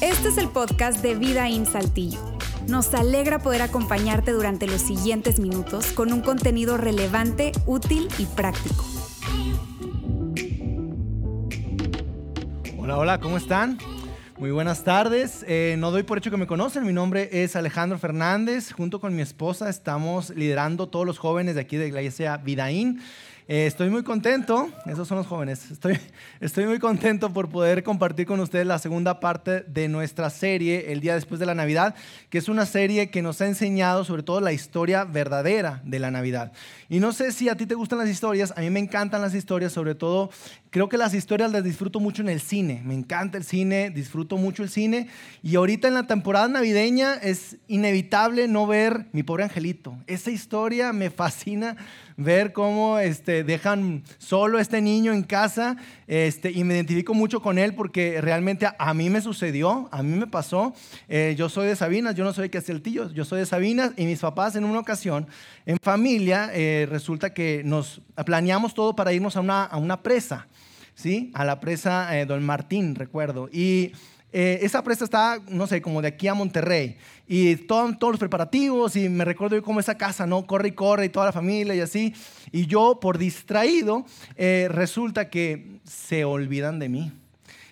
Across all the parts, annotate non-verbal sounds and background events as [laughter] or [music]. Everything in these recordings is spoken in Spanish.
Este es el podcast de Vida en Saltillo. Nos alegra poder acompañarte durante los siguientes minutos con un contenido relevante, útil y práctico. Hola, hola, ¿cómo están? Muy buenas tardes. Eh, no doy por hecho que me conocen. Mi nombre es Alejandro Fernández. Junto con mi esposa estamos liderando todos los jóvenes de aquí de la iglesia Vidaín. Eh, estoy muy contento, esos son los jóvenes, estoy, [laughs] estoy muy contento por poder compartir con ustedes la segunda parte de nuestra serie, El día después de la Navidad, que es una serie que nos ha enseñado sobre todo la historia verdadera de la Navidad. Y no sé si a ti te gustan las historias, a mí me encantan las historias, sobre todo creo que las historias las disfruto mucho en el cine, me encanta el cine, disfruto mucho el cine y ahorita en la temporada navideña es inevitable no ver mi pobre angelito. Esa historia me fascina ver cómo este, dejan solo a este niño en casa este, y me identifico mucho con él porque realmente a, mí me sucedió, a mí me pasó. Eh, yo soy de Sabinas, yo no soy de Castillo, yo soy de Sabinas y mis papás en una ocasión en familia eh, resulta que nos planeamos todo para irnos a una, a una presa, ¿sí? A la presa eh, Don Martín, recuerdo. Y eh, esa presa está, no sé, como de aquí a Monterrey. Y todos los preparativos, y me recuerdo yo cómo esa casa, ¿no? Corre y corre, y toda la familia y así. Y yo, por distraído, eh, resulta que se olvidan de mí.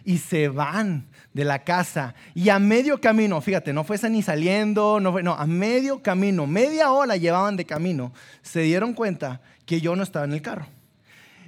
Y se van de la casa. Y a medio camino, fíjate, no fue ni saliendo, no fue, no, a medio camino, media hora llevaban de camino, se dieron cuenta que yo no estaba en el carro.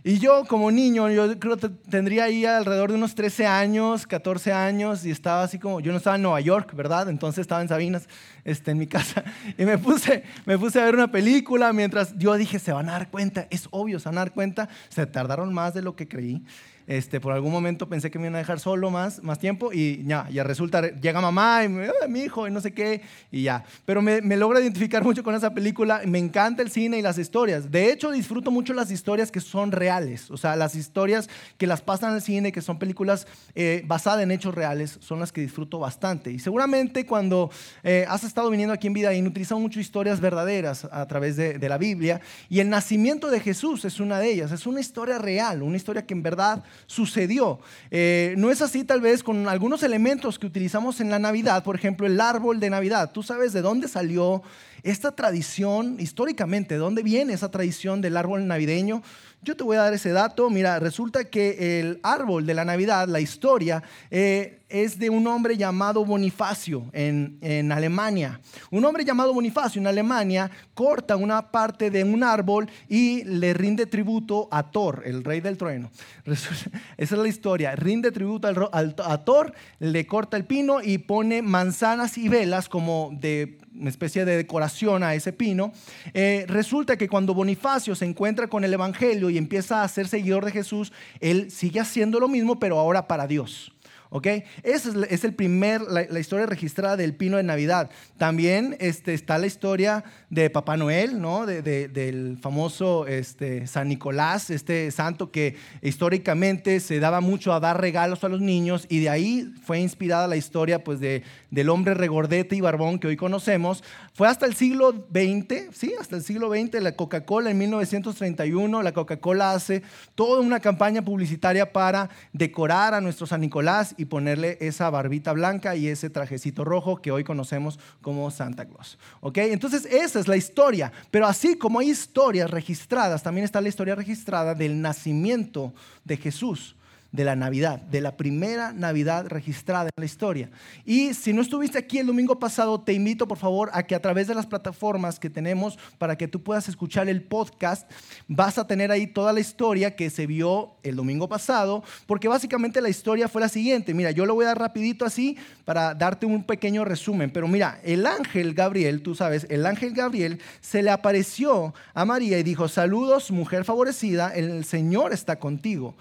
Y yo como niño, yo creo que tendría ahí alrededor de unos 13 años, 14 años, y estaba así como, yo no estaba en Nueva York, ¿verdad? Entonces estaba en Sabinas, este, en mi casa, [laughs] y me puse, me puse a ver una película mientras yo dije, se van a dar cuenta, es obvio, se van a dar cuenta, se tardaron más de lo que creí. Este, por algún momento pensé que me iban a dejar solo más, más tiempo y ya, ya resulta, llega mamá y me mi hijo y no sé qué y ya. Pero me, me logra identificar mucho con esa película, me encanta el cine y las historias. De hecho, disfruto mucho las historias que son reales, o sea, las historias que las pasan al cine, que son películas eh, basadas en hechos reales, son las que disfruto bastante. Y seguramente cuando eh, has estado viniendo aquí en Vida y utilizado mucho historias verdaderas a través de, de la Biblia y el nacimiento de Jesús es una de ellas, es una historia real, una historia que en verdad sucedió. Eh, no es así tal vez con algunos elementos que utilizamos en la Navidad, por ejemplo el árbol de Navidad. ¿Tú sabes de dónde salió esta tradición históricamente? ¿De dónde viene esa tradición del árbol navideño? Yo te voy a dar ese dato. Mira, resulta que el árbol de la Navidad, la historia, eh, es de un hombre llamado Bonifacio en, en, Alemania. Un hombre llamado Bonifacio en Alemania corta una parte de un árbol y le rinde tributo a Thor, el rey del trueno. [laughs] Esa es la historia. Rinde tributo a Thor, le corta el pino y pone manzanas y velas como de una especie de decoración a ese pino. Eh, resulta que cuando Bonifacio se encuentra con el Evangelio y empieza a ser seguidor de Jesús, él sigue haciendo lo mismo, pero ahora para Dios. ¿Ok? Esa es, el primer, la, historia registrada del pino de Navidad. También este, está la historia de Papá Noel, ¿no? del famoso este, San Nicolás, este santo que históricamente se daba mucho a dar regalos a los niños y de ahí fue inspirada la historia pues, de, del hombre regordete y barbón que hoy conocemos. Fue hasta el siglo XX, ¿sí? Hasta el siglo XX, la Coca-Cola en 1931, la Coca-Cola hace toda una campaña publicitaria para decorar a nuestro San Nicolás y ponerle esa barbita blanca y ese trajecito rojo que hoy conocemos como Santa Claus. ¿Ok? Entonces esa es la historia. Pero así como hay historias registradas, también está la historia registrada del nacimiento de Jesús de la Navidad, de la primera Navidad registrada en la historia. Y si no estuviste aquí el domingo pasado, te invito por favor a que a través de las plataformas que tenemos para que tú puedas escuchar el podcast, vas a tener ahí toda la historia que se vio el domingo pasado, porque básicamente la historia fue la siguiente. Mira, yo lo voy a dar rapidito así para darte un pequeño resumen, pero mira, el ángel Gabriel, tú sabes, el ángel Gabriel se le apareció a María y dijo, saludos, mujer favorecida, el Señor está contigo.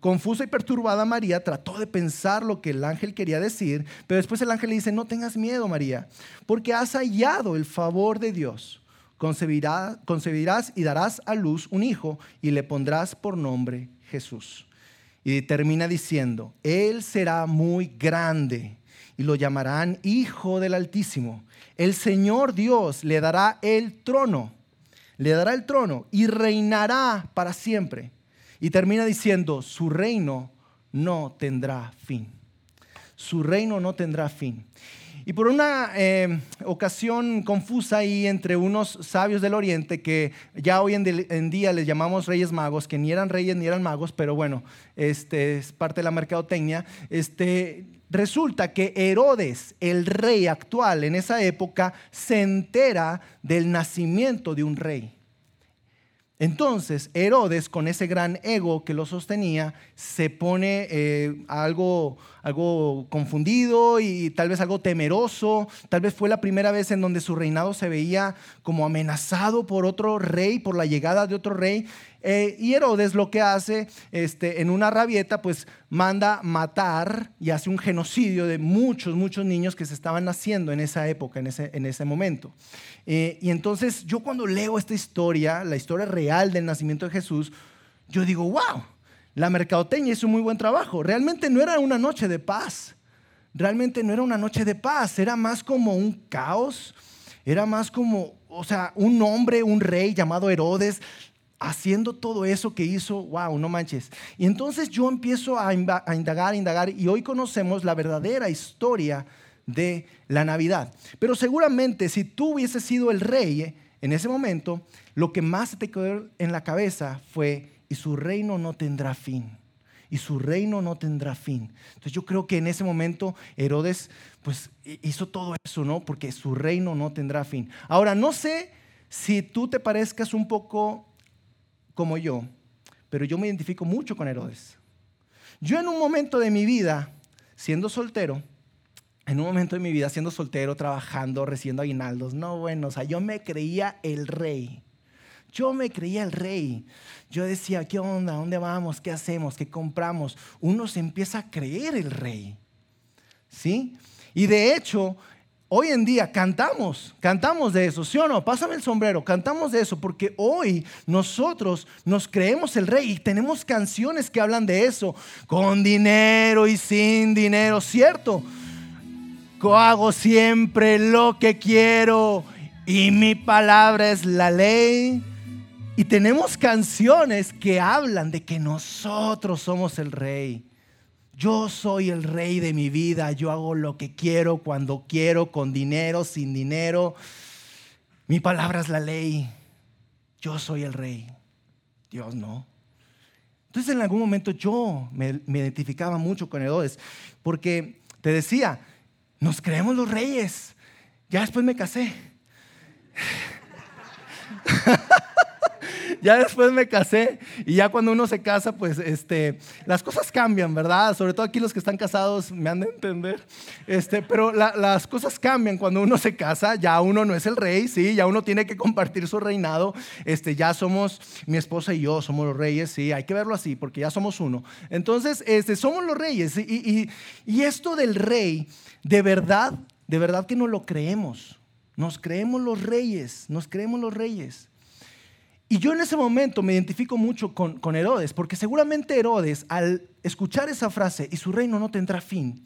Confusa y perturbada María trató de pensar lo que el ángel quería decir, pero después el ángel le dice, no tengas miedo María, porque has hallado el favor de Dios. concebirás y darás a luz un hijo y le pondrás por nombre Jesús. Y termina diciendo, Él será muy grande y lo llamarán Hijo del Altísimo. El Señor Dios le dará el trono, le dará el trono y reinará para siempre Y termina diciendo, su reino no tendrá fin. Su reino no tendrá fin. Y por una eh, ocasión confusa ahí entre unos sabios del oriente que ya hoy en, día les llamamos reyes magos, que ni eran reyes ni eran magos, pero bueno, este es parte de la mercadotecnia, este, resulta que Herodes, el rey actual en esa época, se entera del nacimiento de un rey. Entonces, Herodes, con ese gran ego que lo sostenía, se pone eh, algo, algo confundido y tal vez algo temeroso. Tal vez fue la primera vez en donde su reinado se veía como amenazado por otro rey, por la llegada de otro rey. Eh, y Herodes lo que hace este, en una rabieta, pues manda matar y hace un genocidio de muchos, muchos niños que se estaban naciendo en esa época, en ese, en ese momento. Eh, y entonces yo cuando leo esta historia, la historia real del nacimiento de Jesús, yo digo, wow, la mercadotecnia hizo un muy buen trabajo. Realmente no era una noche de paz. Realmente no era una noche de paz, era más como un caos, era más como, o sea, un hombre, un rey llamado Herodes, haciendo todo eso que hizo, wow, no manches. Y entonces yo empiezo a, indagar, a indagar, y hoy conocemos la verdadera historia de la Navidad. Pero seguramente si tú hubieses sido el rey eh, en ese momento, lo que más te quedó en la cabeza fue, y su reino no tendrá fin. Y su reino no tendrá fin. Entonces yo creo que en ese momento Herodes pues hizo todo eso, ¿no? Porque su reino no tendrá fin. Ahora, no sé si tú te parezcas un poco como yo, pero yo me identifico mucho con Herodes. Yo en un momento de mi vida, siendo soltero, en un momento de mi vida, siendo soltero, trabajando, recibiendo aguinaldos, no, bueno, o sea, yo me creía el rey. Yo me creía el rey. Yo decía, ¿qué onda? ¿Dónde vamos? ¿Qué hacemos? ¿Qué compramos? Uno se empieza a creer el rey. ¿Sí? Y de hecho, Hoy en día cantamos, cantamos de eso, ¿sí o no? Pásame el sombrero, cantamos de eso, porque hoy nosotros nos creemos el rey y tenemos canciones que hablan de eso, con dinero y sin dinero, ¿cierto? Hago siempre lo que quiero y mi palabra es la ley. Y tenemos canciones que hablan de que nosotros somos el rey. Yo soy el rey de mi vida, yo hago lo que quiero, cuando quiero, con dinero, sin dinero. Mi palabra es la ley. Yo soy el rey. Dios no. Entonces en algún momento yo me, identificaba mucho con Herodes, porque te decía, nos creemos los reyes. Ya después me casé. [laughs] ya después me casé y ya cuando uno se casa, pues este, las cosas cambian, ¿verdad? Sobre todo aquí los que están casados me han de entender. Este, pero las cosas cambian cuando uno se casa, ya uno no es el rey, sí, ya uno tiene que compartir su reinado. Este, ya somos, mi esposa y yo somos los reyes, sí, hay que verlo así porque ya somos uno. Entonces, este, somos los reyes y, y esto del rey, de verdad, de verdad que no lo creemos. Nos creemos los reyes, nos creemos los reyes. Y yo en ese momento me identifico mucho con, Herodes, porque seguramente Herodes, al escuchar esa frase, y su reino no tendrá fin,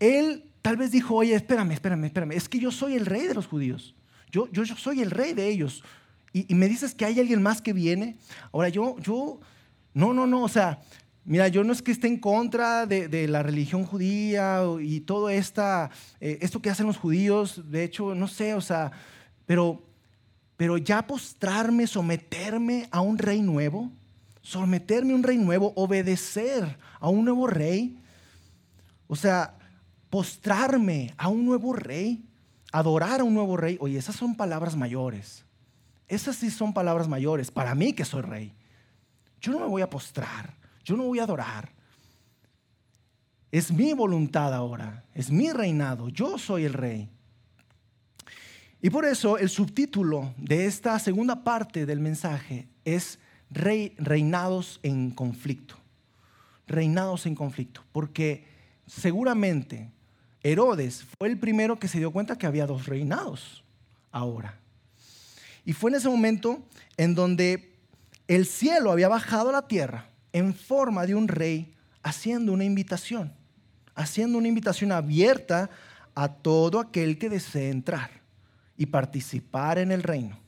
él tal vez dijo, oye, espérame, espérame, espérame, es que yo soy el rey de los judíos, yo, yo, soy el rey de ellos, y, me dices que hay alguien más que viene, ahora yo, yo, no, no, no, o sea, mira, yo no es que esté en contra de, la religión judía y todo esta, eh, esto que hacen los judíos, de hecho, no sé, o sea, pero pero ya postrarme, someterme a un rey nuevo, someterme a un rey nuevo, obedecer a un nuevo rey, o sea, postrarme a un nuevo rey, adorar a un nuevo rey, oye, esas son palabras mayores. Esas sí son palabras mayores para mí que soy rey. Yo no me voy a postrar, yo no voy a adorar. Es mi voluntad ahora, es mi reinado, yo soy el rey. Y por eso el subtítulo de esta segunda parte del mensaje es reinados en conflicto. Reinados en conflicto. Porque seguramente Herodes fue el primero que se dio cuenta que había dos reinados ahora. Y fue en ese momento en donde el cielo había bajado a la tierra en forma de un rey haciendo una invitación, haciendo una invitación abierta a todo aquel que desee entrar y participar en el reino.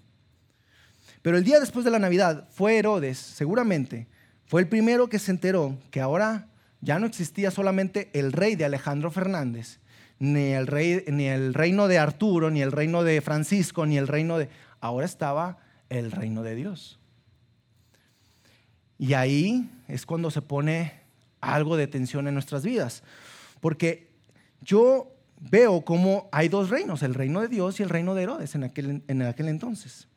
Pero el día después de la Navidad fue Herodes, seguramente, fue el primero que se enteró que ahora ya no existía solamente el rey de Alejandro Fernández, ni el, rey, ni el reino de Arturo, ni el reino de Francisco, ni el reino de... Ahora estaba el reino de Dios. Y ahí es cuando se pone algo de tensión en nuestras vidas. Porque yo veo cómo hay dos reinos, el reino de Dios y el reino de Herodes en aquel, en aquel entonces.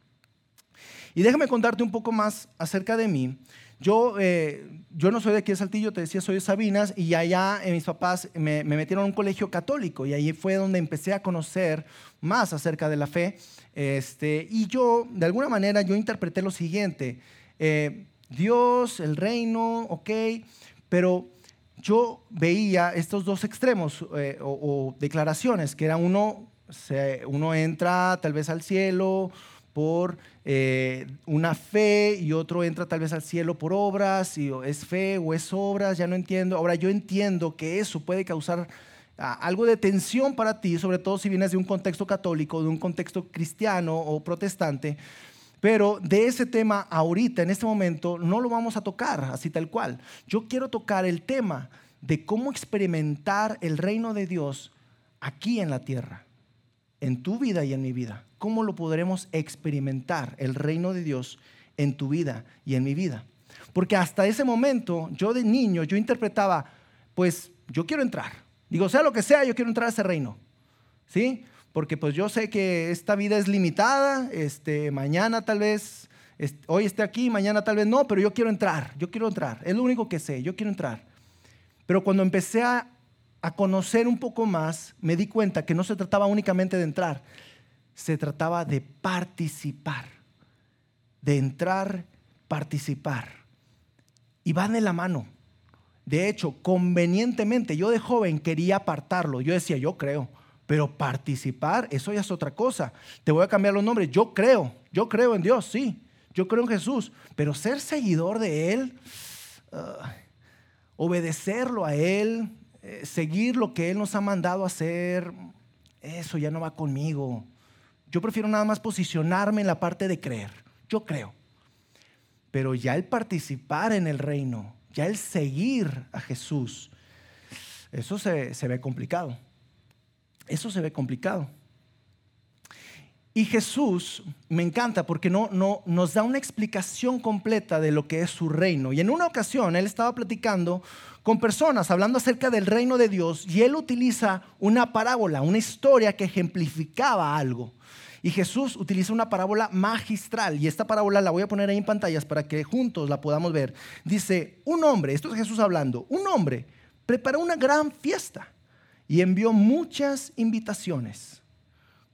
Y déjame contarte un poco más acerca de mí. Yo, eh, yo no soy de aquí de Saltillo, te decía, soy de Sabinas, y allá eh, mis papás me, metieron a un colegio católico, y ahí fue donde empecé a conocer más acerca de la fe. Este, y yo, de alguna manera, yo interpreté lo siguiente, eh, Dios, el reino, ok, pero yo veía estos dos extremos o, declaraciones, que era uno, uno entra tal vez al cielo, por eh, una fe y otro entra tal vez al cielo por obras, y es fe o es obras, ya no entiendo. Ahora yo entiendo que eso puede causar algo de tensión para ti, sobre todo si vienes de un contexto católico, de un contexto cristiano o protestante. Pero de ese tema ahorita, en este momento, no lo vamos a tocar así tal cual. Yo quiero tocar el tema de cómo experimentar el reino de Dios aquí en la tierra, en tu vida y en mi vida. ¿cómo lo podremos experimentar el reino de Dios en tu vida y en mi vida? Porque hasta ese momento, yo de niño, yo interpretaba, pues yo quiero entrar. Digo, sea lo que sea, yo quiero entrar a ese reino. ¿Sí? Porque pues yo sé que esta vida es limitada, este, mañana tal vez, hoy esté aquí, mañana tal vez no, pero yo quiero entrar, yo quiero entrar. Es lo único que sé, yo quiero entrar. Pero cuando empecé a, a conocer un poco más, me di cuenta que no se trataba únicamente de entrar, se trataba de participar, de entrar, participar. Y van de la mano. De hecho, convenientemente, yo de joven quería apartarlo. Yo decía, yo creo, pero participar, eso ya es otra cosa. Te voy a cambiar los nombres. Yo creo, yo creo en Dios, sí. Yo creo en Jesús. Pero ser seguidor de Él, ah, obedecerlo a Él, eh, seguir lo que Él nos ha mandado hacer, eso ya no va conmigo. Yo prefiero nada más posicionarme en la parte de creer. Yo creo. Pero ya el participar en el reino, ya el seguir a Jesús, eso se, ve complicado. Eso se ve complicado. Y Jesús me encanta porque no, no, nos da una explicación completa de lo que es su reino. Y en una ocasión él estaba platicando con personas, hablando acerca del reino de Dios, y él utiliza una parábola, una historia que ejemplificaba algo. Y Jesús utiliza una parábola magistral, y esta parábola la voy a poner ahí en pantallas para que juntos la podamos ver. Dice, un hombre, esto es Jesús hablando, un hombre preparó una gran fiesta y envió muchas invitaciones.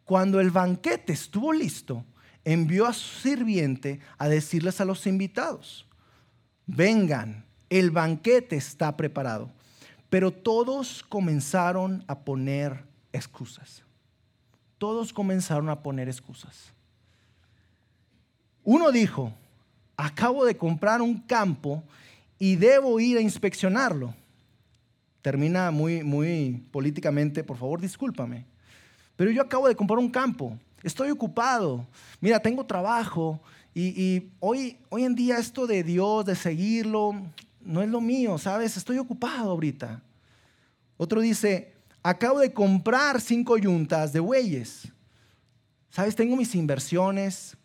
Cuando el banquete estuvo listo, envió a su sirviente a decirles a los invitados, vengan, el banquete está preparado. Pero todos comenzaron a poner excusas todos comenzaron a poner excusas. Uno dijo, acabo de comprar un campo y debo ir a inspeccionarlo. Termina muy, muy políticamente, por favor, discúlpame. Pero yo acabo de comprar un campo, estoy ocupado, mira, tengo trabajo y, hoy, hoy en día esto de Dios, de seguirlo, no es lo mío, ¿sabes? Estoy ocupado ahorita. Otro dice, acabo de comprar cinco yuntas de bueyes. ¿Sabes? Tengo mis inversiones.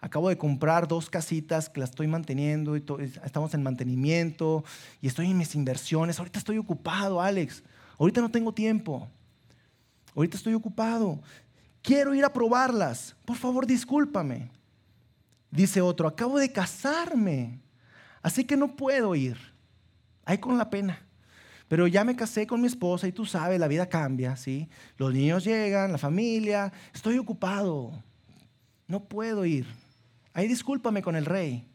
Acabo de comprar dos casitas que las estoy manteniendo y estamos en mantenimiento y estoy en mis inversiones. Ahorita estoy ocupado, Alex. Ahorita no tengo tiempo. Ahorita estoy ocupado. Quiero ir a probarlas. Por favor, discúlpame. Dice otro, acabo de casarme. Así que no puedo ir. Ahí con la pena. Pero ya me casé con mi esposa y tú sabes, la vida cambia, ¿sí? Los niños llegan, la familia, estoy ocupado, no puedo ir. Ahí discúlpame con el rey,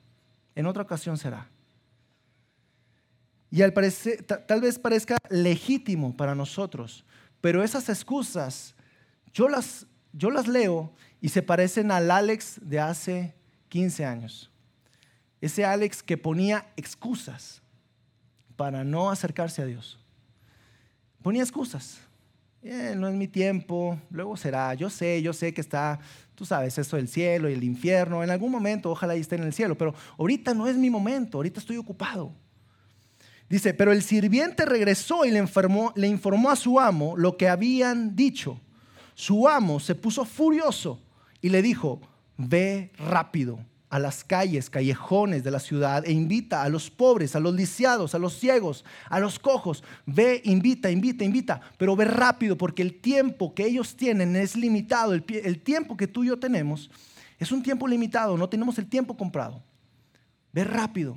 en otra ocasión será. Y al parecer, tal vez parezca legítimo para nosotros, pero esas excusas, yo las, yo las leo y se parecen al Alex de hace 15 años. Ese Alex que ponía excusas para no acercarse a Dios. Ponía excusas. Eh, no es mi tiempo, luego será, yo sé, yo sé que está, tú sabes, eso del cielo y el infierno, en algún momento ojalá esté en el cielo, pero ahorita no es mi momento, ahorita estoy ocupado. Dice, pero el sirviente regresó y le, le informó a su amo lo que habían dicho. Su amo se puso furioso y le dijo, ve rápido a las calles, callejones de la ciudad e invita a los pobres, a los lisiados, a los ciegos, a los cojos. Ve, invita, invita, invita, pero ve rápido porque el tiempo que ellos tienen es limitado. El, el tiempo que tú y yo tenemos es un tiempo limitado, no tenemos el tiempo comprado. Ve rápido.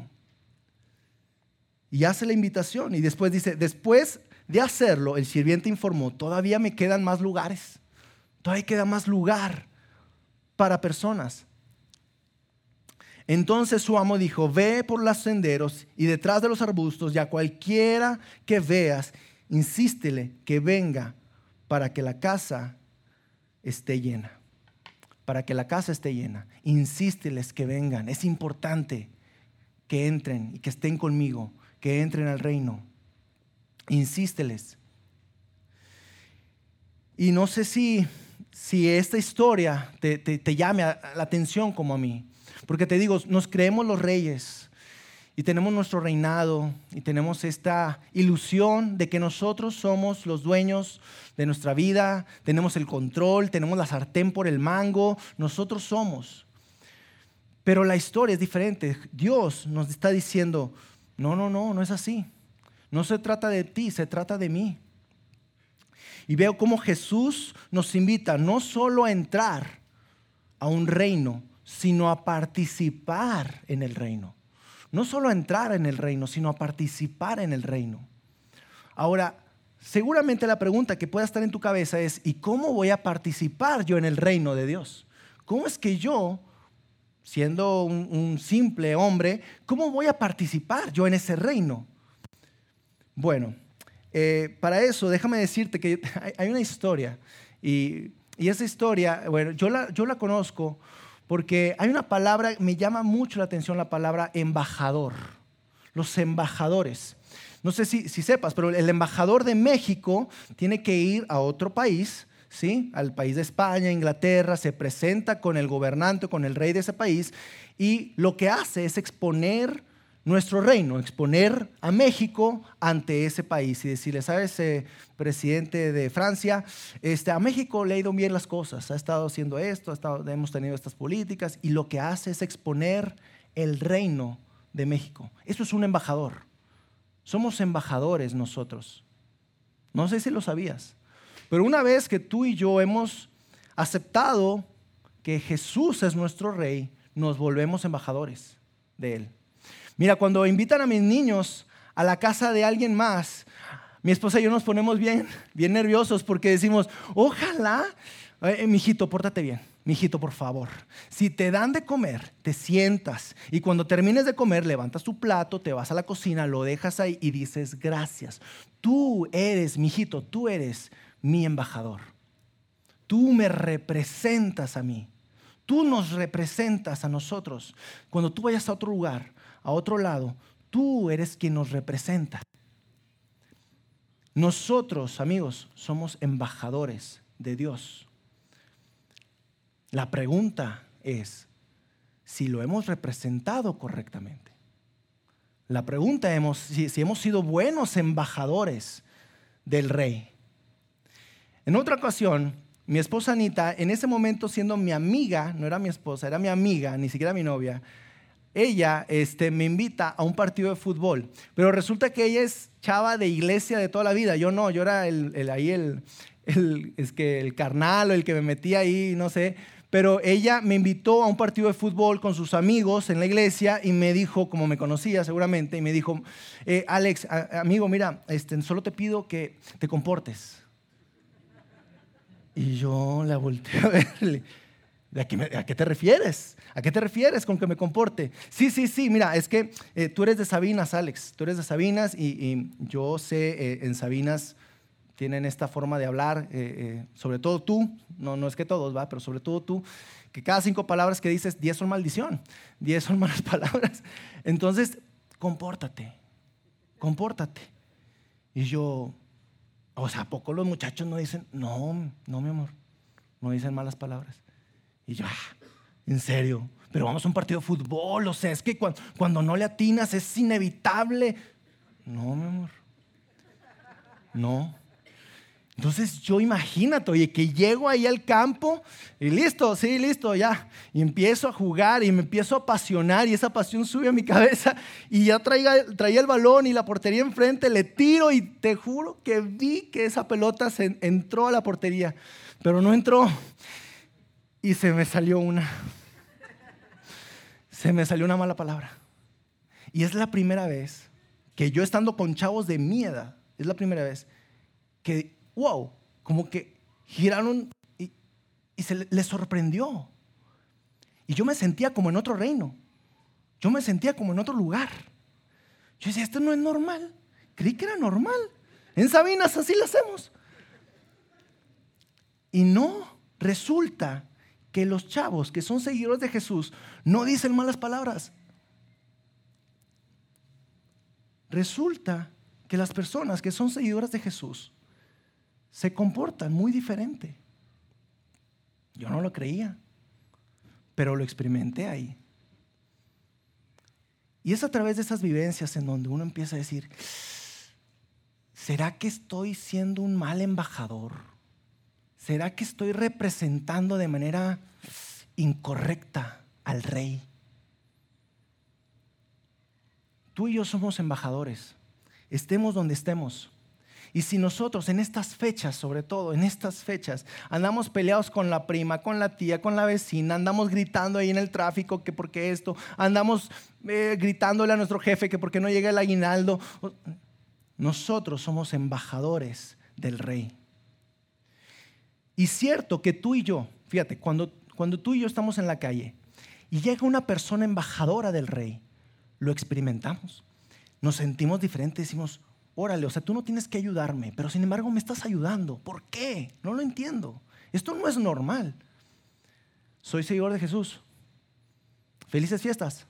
Y hace la invitación y después dice, después de hacerlo, el sirviente informó, todavía me quedan más lugares, todavía queda más lugar para personas. Entonces su amo dijo, ve por los senderos y detrás de los arbustos y a cualquiera que veas, insístele que venga para que la casa esté llena. Para que la casa esté llena. Insísteles que vengan. Es importante que entren y que estén conmigo, que entren al reino. Insísteles. Y no sé si, si esta historia te, te llame la atención como a mí. Porque te digo, nos creemos los reyes y tenemos nuestro reinado y tenemos esta ilusión de que nosotros somos los dueños de nuestra vida, tenemos el control, tenemos la sartén por el mango, nosotros somos. Pero la historia es diferente. Dios nos está diciendo, no, no, no, no es así. No se trata de ti, se trata de mí. Y veo cómo Jesús nos invita no solo a entrar a un reino, sino a participar en el reino. No solo a entrar en el reino, sino a participar en el reino. Ahora, seguramente la pregunta que pueda estar en tu cabeza es, ¿y cómo voy a participar yo en el reino de Dios? ¿Cómo es que yo, siendo un, simple hombre, cómo voy a participar yo en ese reino? Bueno, eh, para eso déjame decirte que [laughs] hay, una historia y, esa historia, bueno, yo la, yo la conozco porque hay una palabra, me llama mucho la atención la palabra embajador, los embajadores. No sé si, sepas, pero el embajador de México tiene que ir a otro país, ¿sí? al país de España, Inglaterra, se presenta con el gobernante, con el rey de ese país, y lo que hace es exponer nuestro reino, exponer a México ante ese país y decirle, ¿sabes, eh, presidente de Francia? Este, a México le ha ido bien las cosas, ha estado haciendo esto, hemos tenido estas políticas y lo que hace es exponer el reino de México. Eso es un embajador. Somos embajadores nosotros. No sé si lo sabías, pero una vez que tú y yo hemos aceptado que Jesús es nuestro rey, nos volvemos embajadores de Él. Mira, cuando invitan a mis niños a la casa de alguien más, mi esposa y yo nos ponemos bien, bien nerviosos porque decimos, ojalá, eh, mijito, pórtate bien. Mijito, por favor, si te dan de comer, te sientas y cuando termines de comer, levantas tu plato, te vas a la cocina, lo dejas ahí y dices gracias. Tú eres, mijito, tú eres mi embajador. Tú me representas a mí. Tú nos representas a nosotros. Cuando tú vayas a otro lugar, a otro lado, tú eres quien nos representa. Nosotros, amigos, somos embajadores de Dios. La pregunta es si lo hemos representado correctamente. La pregunta es si, si hemos sido buenos embajadores del rey. En otra ocasión, mi esposa Anita, en ese momento siendo mi amiga, no era mi esposa, era mi amiga, ni siquiera mi novia, ella este, me invita a un partido de fútbol, pero resulta que ella es chava de iglesia de toda la vida. Yo no, yo era el, ahí el, es que el carnal o el que me metía ahí, no sé. Pero ella me invitó a un partido de fútbol con sus amigos en la iglesia y me dijo, como me conocía seguramente, y me dijo, eh, Alex, amigo, mira, este, solo te pido que te comportes. Y yo la volteé a [laughs] verle. ¿A qué, te refieres? ¿A qué te refieres con que me comporte? Sí, sí, sí, mira, es que eh, tú eres de Sabinas, Alex, tú eres de Sabinas y, yo sé, eh, en Sabinas tienen esta forma de hablar, eh, sobre todo tú, no, no es que todos, va, pero sobre todo tú, que cada cinco palabras que dices, diez son maldición, diez son [laughs] malas palabras. Entonces, compórtate, compórtate. Y yo, O sea, ¿a poco los muchachos no dicen, no, no, mi amor, no dicen malas palabras? Y yo, ah, en serio, pero vamos a un partido de fútbol, o sea, es que cuando, cuando no le atinas es inevitable. No, mi amor, no. Entonces yo imagínate, oye, que llego ahí al campo y listo, sí, listo, ya. Y empiezo a jugar y me empiezo a apasionar y esa pasión sube a mi cabeza y ya traía, traía el balón y la portería enfrente, le tiro y te juro que vi que esa pelota se entró a la portería, pero no entró y se me salió una. Se me salió una mala palabra. Y es la primera vez que yo estando con chavos de mi edad, es la primera vez que wow, como que giraron y, se les sorprendió. Y yo me sentía como en otro reino. Yo me sentía como en otro lugar. Yo decía, esto no es normal. Creí que era normal. En Sabinas así lo hacemos. Y no, resulta que los chavos que son seguidores de Jesús no dicen malas palabras. Resulta que las personas que son seguidoras de Jesús se comportan muy diferente. Yo no lo creía, pero lo experimenté ahí. Y es a través de esas vivencias en donde uno empieza a decir, ¿será que estoy siendo un mal embajador? ¿Será que estoy representando de manera incorrecta al rey? Tú y yo somos embajadores, estemos donde estemos. Y si nosotros en estas fechas, sobre todo en estas fechas, andamos peleados con la prima, con la tía, con la vecina, andamos gritando ahí en el tráfico que porque esto, andamos eh, gritándole a nuestro jefe que porque no llega el aguinaldo, nosotros somos embajadores del rey. Y cierto que tú y yo, fíjate, cuando, cuando tú y yo estamos en la calle y llega una persona embajadora del rey, lo experimentamos. Nos sentimos diferentes, decimos, órale, o sea, tú no tienes que ayudarme, pero sin embargo me estás ayudando. ¿Por qué? No lo entiendo. Esto no es normal. Soy seguidor de Jesús. Felices fiestas.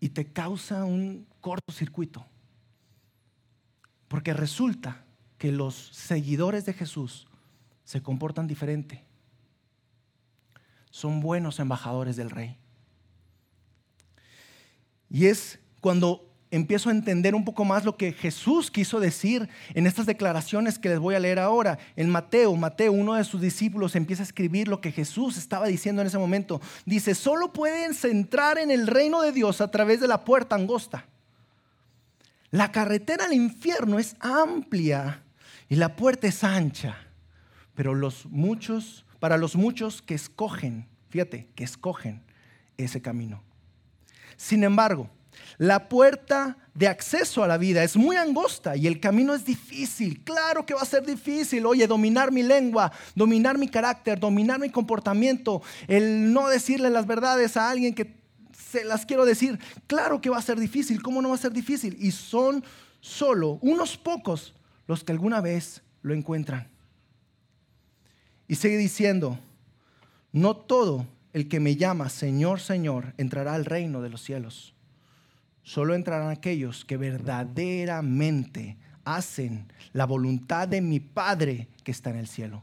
Y te causa un cortocircuito. Porque resulta que los seguidores de Jesús se comportan diferente. Son buenos embajadores del rey. Y es cuando empiezo a entender un poco más lo que Jesús quiso decir en estas declaraciones que les voy a leer ahora. En Mateo, Mateo, uno de sus discípulos, empieza a escribir lo que Jesús estaba diciendo en ese momento. Dice, solo pueden entrar en el reino de Dios a través de la puerta angosta. La carretera al infierno es amplia y la puerta es ancha, pero los muchos, para los muchos que escogen, fíjate, que escogen ese camino. Sin embargo, la puerta de acceso a la vida es muy angosta y el camino es difícil. Claro que va a ser difícil. Oye, dominar mi lengua, dominar mi carácter, dominar mi comportamiento, el no decirle las verdades a alguien que se las quiero decir. Claro que va a ser difícil. ¿Cómo no va a ser difícil? Y son solo unos pocos los que alguna vez lo encuentran. Y sigue diciendo, no todo el que me llama Señor, Señor entrará al reino de los cielos solo entrarán aquellos que verdaderamente hacen la voluntad de mi Padre que está en el cielo.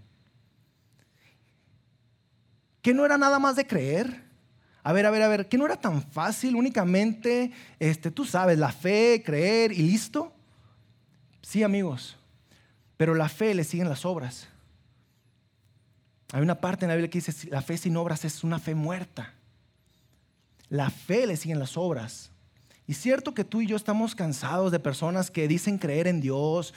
¿Que no era nada más de creer? A ver, a ver, a ver, ¿que no era tan fácil únicamente, este, tú sabes, la fe, creer y listo? Sí, amigos, pero la fe le siguen las obras. Hay una parte en la Biblia que dice, la fe sin obras es una fe muerta. La fe le siguen las obras. Y cierto que tú y yo estamos cansados de personas que dicen creer en Dios,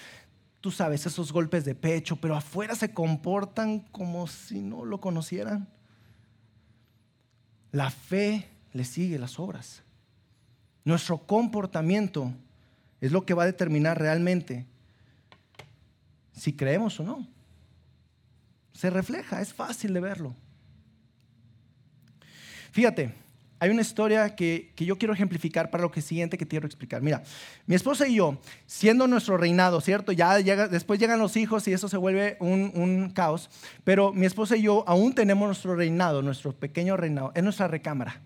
tú sabes, esos golpes de pecho, pero afuera se comportan como si no lo conocieran. La fe le sigue las obras. Nuestro comportamiento es lo que va a determinar realmente si creemos o no. Se refleja, es fácil de verlo. Fíjate, hay una historia que, yo quiero ejemplificar para lo que siguiente que quiero explicar. Mira, mi esposa y yo, siendo nuestro reinado, ¿cierto? Ya después llegan los hijos y eso se vuelve un, un, caos, pero mi esposa y yo aún tenemos nuestro reinado, nuestro pequeño reinado, en nuestra recámara.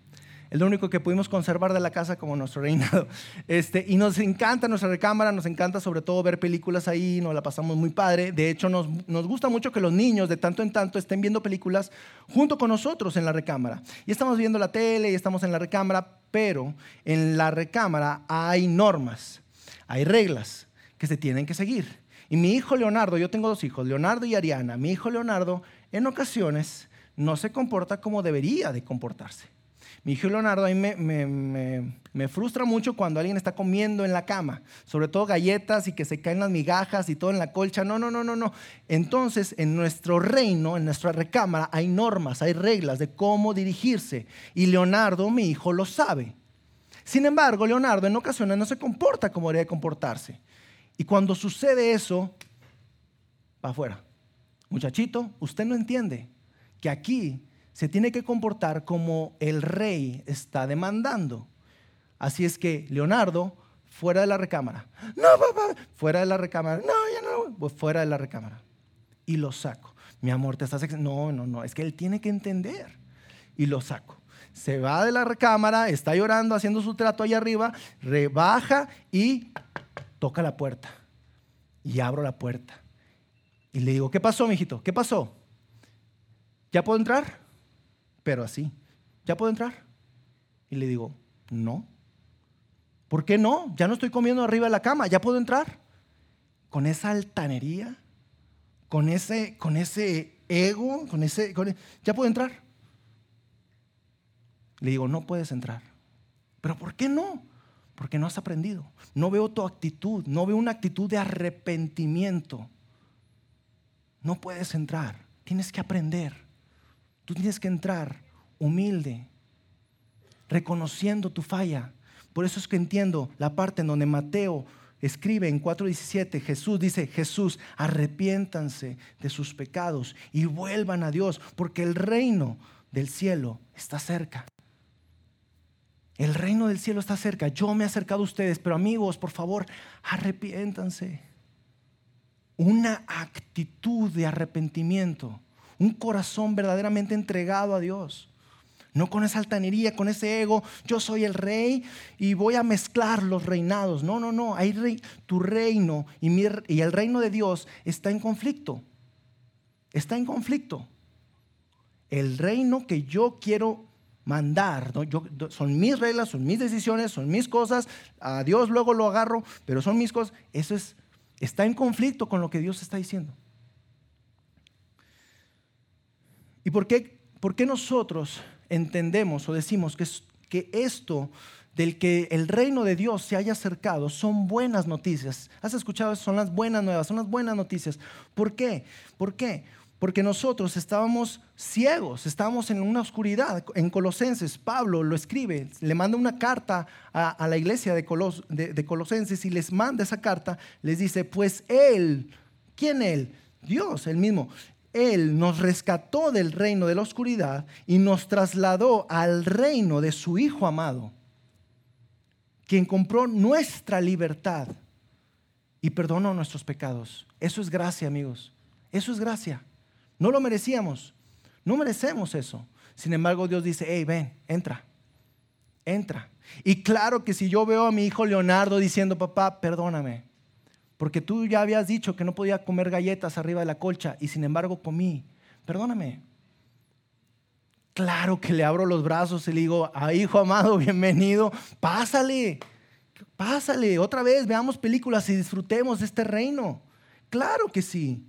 Es lo único que pudimos conservar de la casa como nuestro reinado. [laughs] Este, y nos encanta nuestra recámara, nos encanta sobre todo ver películas ahí, nos la pasamos muy padre. De hecho, nos, nos gusta mucho que los niños de tanto en tanto estén viendo películas junto con nosotros en la recámara. Y estamos viendo la tele y estamos en la recámara, pero en la recámara hay normas, hay reglas que se tienen que seguir. Y mi hijo Leonardo, yo tengo dos hijos, Leonardo y Ariana, mi hijo Leonardo en ocasiones no se comporta como debería de comportarse. Mi hijo Leonardo a mí me, frustra mucho cuando alguien está comiendo en la cama, sobre todo galletas y que se caen las migajas y todo en la colcha. No, no, no, no, no. Entonces, en nuestro reino, en nuestra recámara, hay normas, hay reglas de cómo dirigirse. Y Leonardo, mi hijo, lo sabe. Sin embargo, Leonardo en ocasiones no se comporta como debería comportarse. Y cuando sucede eso, va afuera. Muchachito, usted no entiende que aquí se tiene que comportar como el rey está demandando. Así es que Leonardo, fuera de la recámara. No, papá, fuera de la recámara. No, ya no, pues fuera de la recámara. Y lo saco. Mi amor, te estás... No, no, no, es que él tiene que entender. Y lo saco. Se va de la recámara, está llorando, haciendo su trato ahí arriba, rebaja y toca la puerta y abro la puerta. Y le digo, ¿qué pasó, mijito? ¿Qué pasó? ¿Ya puedo entrar? Pero así, ¿ya puedo entrar? Y le digo, no. ¿Por qué no? Ya no estoy comiendo arriba de la cama, ¿ya puedo entrar? Con esa altanería, con ese, con ese ego, con ese, con e-, ¿ya puedo entrar? Le digo, no puedes entrar. ¿Pero por qué no? Porque no has aprendido. No veo tu actitud, no veo una actitud de arrepentimiento. No puedes entrar, tienes que aprender. Tú tienes que entrar humilde, reconociendo tu falla. Por eso es que entiendo la parte en donde Mateo escribe en 4:17, Jesús dice, Jesús, arrepiéntanse de sus pecados y vuelvan a Dios, porque el reino del cielo está cerca. El reino del cielo está cerca. Yo me he acercado a ustedes, pero amigos, por favor, arrepiéntanse. Una actitud de arrepentimiento, un corazón verdaderamente entregado a Dios. No con esa altanería, con ese ego, yo soy el rey y voy a mezclar los reinados. No, no, no. Hay rey, tu reino y, el reino de Dios está en conflicto. Está en conflicto. El reino que yo quiero mandar. Son mis reglas, son mis decisiones, son mis cosas. A Dios luego lo agarro, pero son mis cosas. Eso es, está en conflicto con lo que Dios está diciendo. ¿Y por qué, por qué nosotros entendemos o decimos que, que esto del que el reino de Dios se haya acercado son buenas noticias? ¿Has escuchado? Son las buenas nuevas, son las buenas noticias. ¿Por qué? ¿Por qué? porque nosotros estábamos ciegos, estábamos en una oscuridad. En Colosenses, Pablo lo escribe, le manda una carta a, la iglesia de, de, Colosenses y les manda esa carta, les dice, pues Él, ¿quién Él? Dios, el mismo. Él nos rescató del reino de la oscuridad y nos trasladó al reino de su Hijo amado, quien compró nuestra libertad y perdonó nuestros pecados. Eso es gracia, amigos. Eso es gracia. No lo merecíamos. No merecemos eso. Sin embargo, Dios dice, hey, ven, entra. Entra. Y claro que si yo veo a mi hijo Leonardo diciendo, papá, perdóname, porque tú ya habías dicho que no podía comer galletas arriba de la colcha y sin embargo comí, perdóname. Claro que le abro los brazos y le digo, a hijo amado, [laughs] bienvenido, pásale, pásale, otra vez, veamos películas y disfrutemos de este reino. Claro que sí.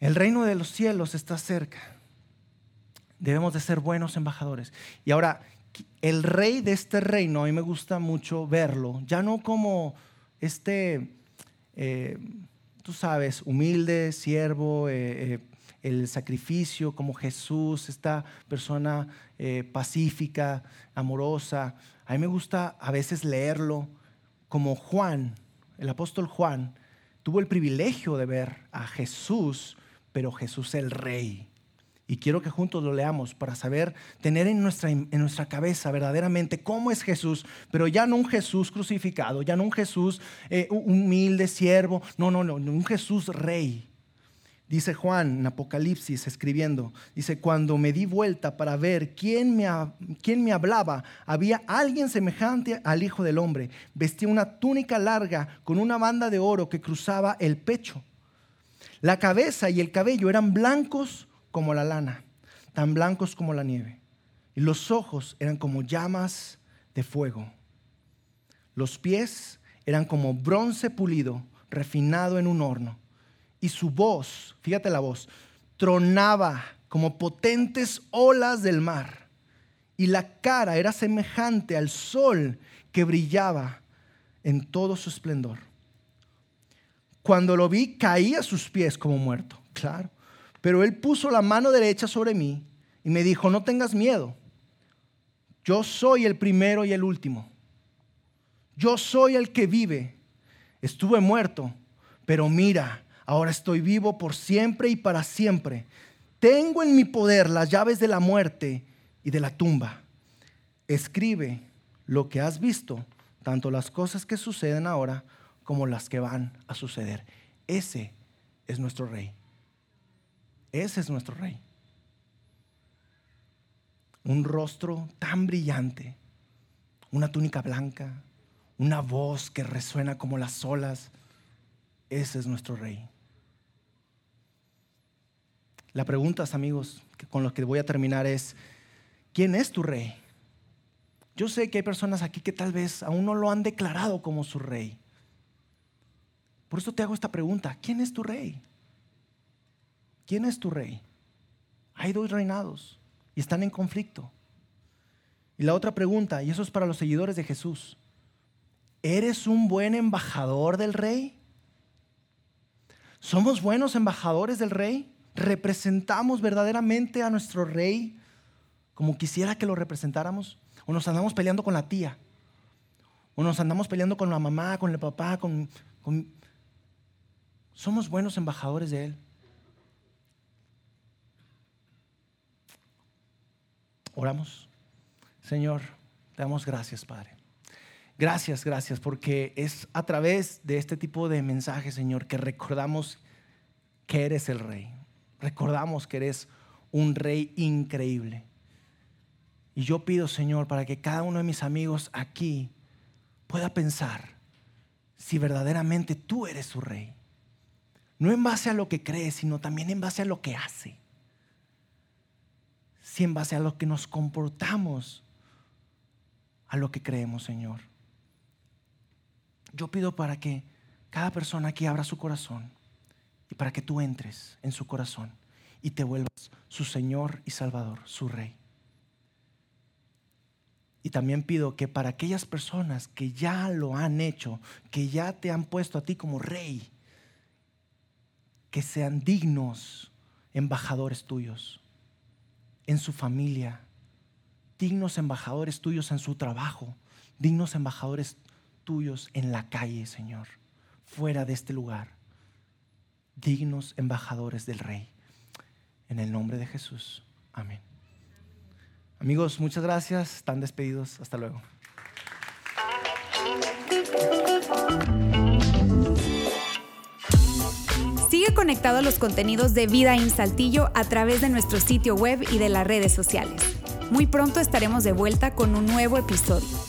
El reino de los cielos está cerca. Debemos de ser buenos embajadores. Y ahora, el rey de este reino, a mí me gusta mucho verlo, ya no como este, eh, tú sabes, humilde, siervo, eh, eh, el sacrificio, como Jesús, esta persona pacífica, amorosa. A mí me gusta a veces leerlo como Juan, el apóstol Juan, tuvo el privilegio de ver a Jesús pero Jesús el Rey. Y quiero que juntos lo leamos para saber, tener en nuestra, en nuestra cabeza verdaderamente cómo es Jesús, pero ya no un Jesús crucificado, ya no un Jesús eh, humilde, siervo, no, no, no, un Jesús rey. Dice Juan en Apocalipsis escribiendo, dice, cuando me di vuelta para ver quién me, quién me hablaba, había alguien semejante al Hijo del Hombre. Vestía una túnica larga con una banda de oro que cruzaba el pecho. La cabeza y el cabello eran blancos como la lana, tan blancos como la nieve. Y los ojos eran como llamas de fuego. Los pies eran como bronce pulido, refinado en un horno y su voz, fíjate la voz, tronaba como potentes olas del mar. Y la cara era semejante al sol que brillaba en todo su esplendor. Cuando lo vi, caí a sus pies como muerto, claro. Pero él puso la mano derecha sobre mí y me dijo, no tengas miedo. Yo soy el primero y el último. Yo soy el que vive. Estuve muerto, pero mira, Ahora estoy vivo por siempre y para siempre. Tengo en mi poder las llaves de la muerte y de la tumba. Escribe lo que has visto, tanto las cosas que suceden ahora como las que van a suceder. Ese es nuestro rey. Ese es nuestro rey. Un rostro tan brillante, una túnica blanca, una voz que resuena como las olas. Ese es nuestro rey. La pregunta, amigos, con lo que voy a terminar es, ¿quién es tu rey? Yo sé que hay personas aquí que tal vez aún no lo han declarado como su rey. Por eso te hago esta pregunta, ¿quién es tu rey? ¿Quién es tu rey? Hay dos reinados y están en conflicto. Y la otra pregunta, y eso es para los seguidores de Jesús, ¿eres un buen embajador del rey? ¿Somos buenos embajadores del rey? representamos verdaderamente a nuestro rey como quisiera que lo representáramos? ¿O nos andamos peleando con la tía? ¿O nos andamos peleando con la mamá, con el papá? Con, Somos buenos embajadores de Él. Oramos. Señor, te damos gracias, Padre. Gracias, gracias, porque es a través de este tipo de mensajes, Señor, que recordamos que eres el Rey recordamos que eres un rey increíble. Y yo pido, Señor, para que cada uno de mis amigos aquí pueda pensar si verdaderamente tú eres su rey. No en base a lo que cree, sino también en base a lo que hace. Si en base a lo que nos comportamos, a lo que creemos, Señor. Yo pido para que cada persona aquí abra su corazón y para que tú entres en su corazón y te vuelvas su Señor y Salvador, su Rey. Y también pido que para aquellas personas que ya lo han hecho, que ya te han puesto a ti como Rey, que sean dignos embajadores tuyos en su familia, dignos embajadores tuyos en su trabajo, dignos embajadores tuyos en la calle, Señor, fuera de este lugar dignos embajadores del Rey. En el nombre de Jesús. Amén. Amigos, muchas gracias. Están despedidos. Hasta luego. Sigue conectado a los contenidos de Vida en Saltillo a través de nuestro sitio web y de las redes sociales. Muy pronto estaremos de vuelta con un nuevo episodio.